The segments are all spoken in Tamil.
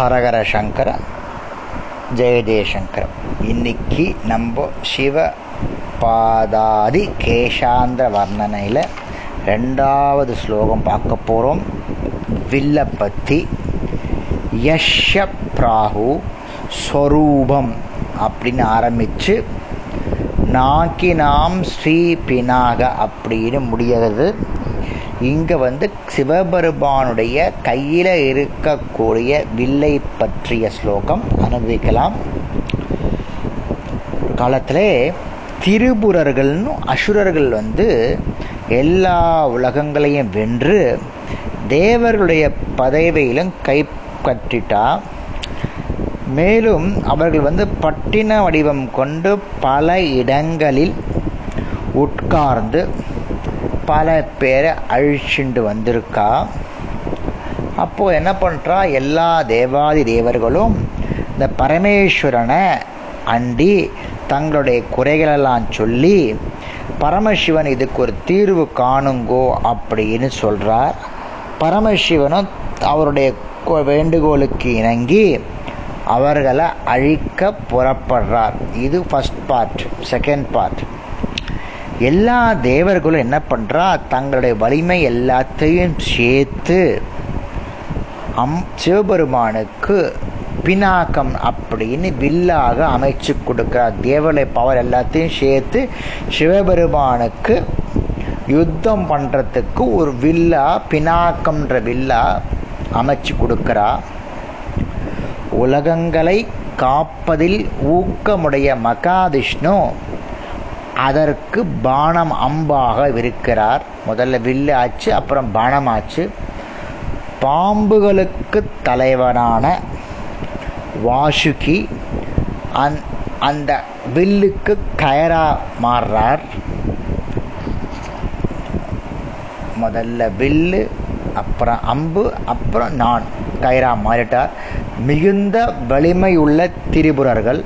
ஹரஹர சங்கர ஜெய ஜெயசங்கர இன்னைக்கு நம்ம சிவ பாதாதி கேசாந்திர வர்ணனையில் ரெண்டாவது ஸ்லோகம் பார்க்க போகிறோம் வில்ல பற்றி யஷ பிராகு ஸ்வரூபம் அப்படின்னு ஆரம்பித்து நாக்கினாம் ஸ்ரீ பினாக அப்படின்னு முடிகிறது இங்கே வந்து சிவபெருமானுடைய கையில் இருக்கக்கூடிய வில்லை பற்றிய ஸ்லோகம் அனுபவிக்கலாம். ஒரு காலத்தில் திரிபுரர்கள்னு அசுரர்கள் வந்து எல்லா உலகங்களையும் வென்று தேவர்களுடைய பதவியிலும் கைப்பற்றிட்டா மேலும் அவர்கள் வந்து பட்டின வடிவம் கொண்டு பல இடங்களில் உட்கார்ந்து பல பேரை அழிச்சுண்டு வந்திருக்கா? அப்போது என்ன பண்ணுறா எல்லா தேவாதி தேவர்களும் இந்த பரமேஸ்வரனை அண்டி தங்களுடைய குறைகளெல்லாம் சொல்லி பரமசிவன் இதுக்கு ஒரு தீர்வு காணுங்கோ அப்படின்னு சொல்கிறார் பரமசிவனும் அவருடைய வேண்டுகோளுக்கு இணங்கி அவர்களை அழிக்க புறப்படுறார். இது ஃபஸ்ட் பார்ட் செகண்ட் பார்ட் எல்லா தேவர்களும் என்ன பண்ணுறா தங்களுடைய வலிமை எல்லாத்தையும் சேர்த்து அம் சிவபெருமானுக்கு பினாக்கம் அப்படின்னு வில்லாக அமைச்சு கொடுக்குறார் தேவலை பவர் எல்லாத்தையும் சேர்த்து சிவபெருமானுக்கு யுத்தம் பண்ணுறதுக்கு ஒரு வில்லா பினாக்கம்ன்ற வில்லா அமைச்சு கொடுக்குறா. உலகங்களை காப்பதில் ஊக்கமுடைய மகாவிஷ்ணு அதற்கு பானம் அம்பாக இருக்கிறார் முதல்ல வில்லு ஆச்சு அப்புறம் பானம் ஆச்சு. பாம்புகளுக்கு தலைவனான வாசுகி அந் அந்த வில்லுக்கு கயரா மாறுறார். முதல்ல வில்லு அப்புறம் அம்பு அப்புறம் நான் கயரா மாறிட்டார். மிகுந்த வலிமையுள்ள திரிபுரர்கள்.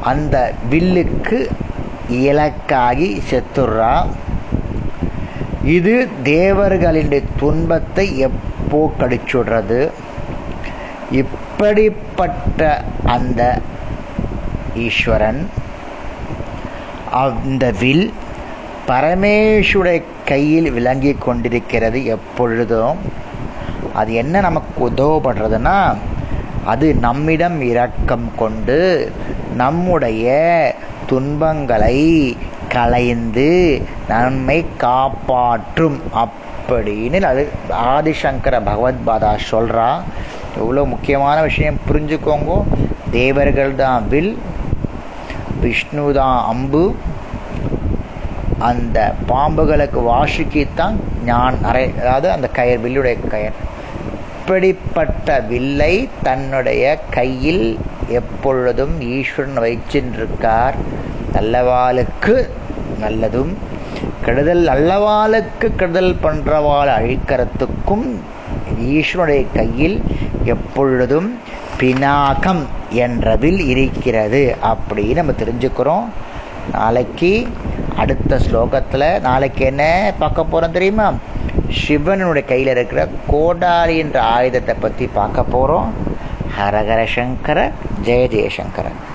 அந்த வில்லுக்கு இலக்காகி செத்துடுறா இது தேவர்களின் துன்பத்தை எப்போ கடிச்சுடுறது? இப்படிப்பட்ட அந்த ஈஸ்வரன் அந்த வில் பரமேஸ்வருடைய கையில் விளங்கி கொண்டிருக்கிறது எப்பொழுதும். அது என்ன நமக்கு உதவப்படுறதுன்னா அது நம்மிடம் இரக்கம் கொண்டு நம்முடைய துன்பங்களை களைந்து நம்மை காப்பாற்றும் அப்படின்னு அது ஆதிசங்கர பகவத்பாதா சொல்கிறா எவ்வளோ முக்கியமான விஷயம் புரிஞ்சுக்கோங்க. தேவர்கள் தான் வில் விஷ்ணு தான் அம்பு. அந்த பாம்புகளுக்கு வாசுக்கித்தான் ஞான் அரை அதாவது அந்த கயர் வில்லுடைய கயர் இப்படிப்பட்ட வில்லை தன்னுடைய கையில் எப்பொழுதும் ஈஸ்வரன் வைச்சின்றிருக்கார் நல்லவாளுக்கு நல்லதும் கெடுதல் நல்லவாளுக்கு கெடுதல் பண்றவாள் அழிக்கிறதுக்கும் ஈஸ்வனுடைய கையில் எப்பொழுதும் பினாகம் என்றதில் இருக்கிறது அப்படின்னு நம்ம தெரிஞ்சுக்கிறோம். நாளைக்கு அடுத்த ஸ்லோகத்தில் நாளைக்கு என்ன பார்க்க போகிறோம் தெரியுமா? சிவனுடைய கையில் இருக்கிற கோடாரி என்ற ஆயுதத்தை பற்றி பார்க்க போகிறோம் ஹரஹர சங்கர ஜெய ஜெயசங்கர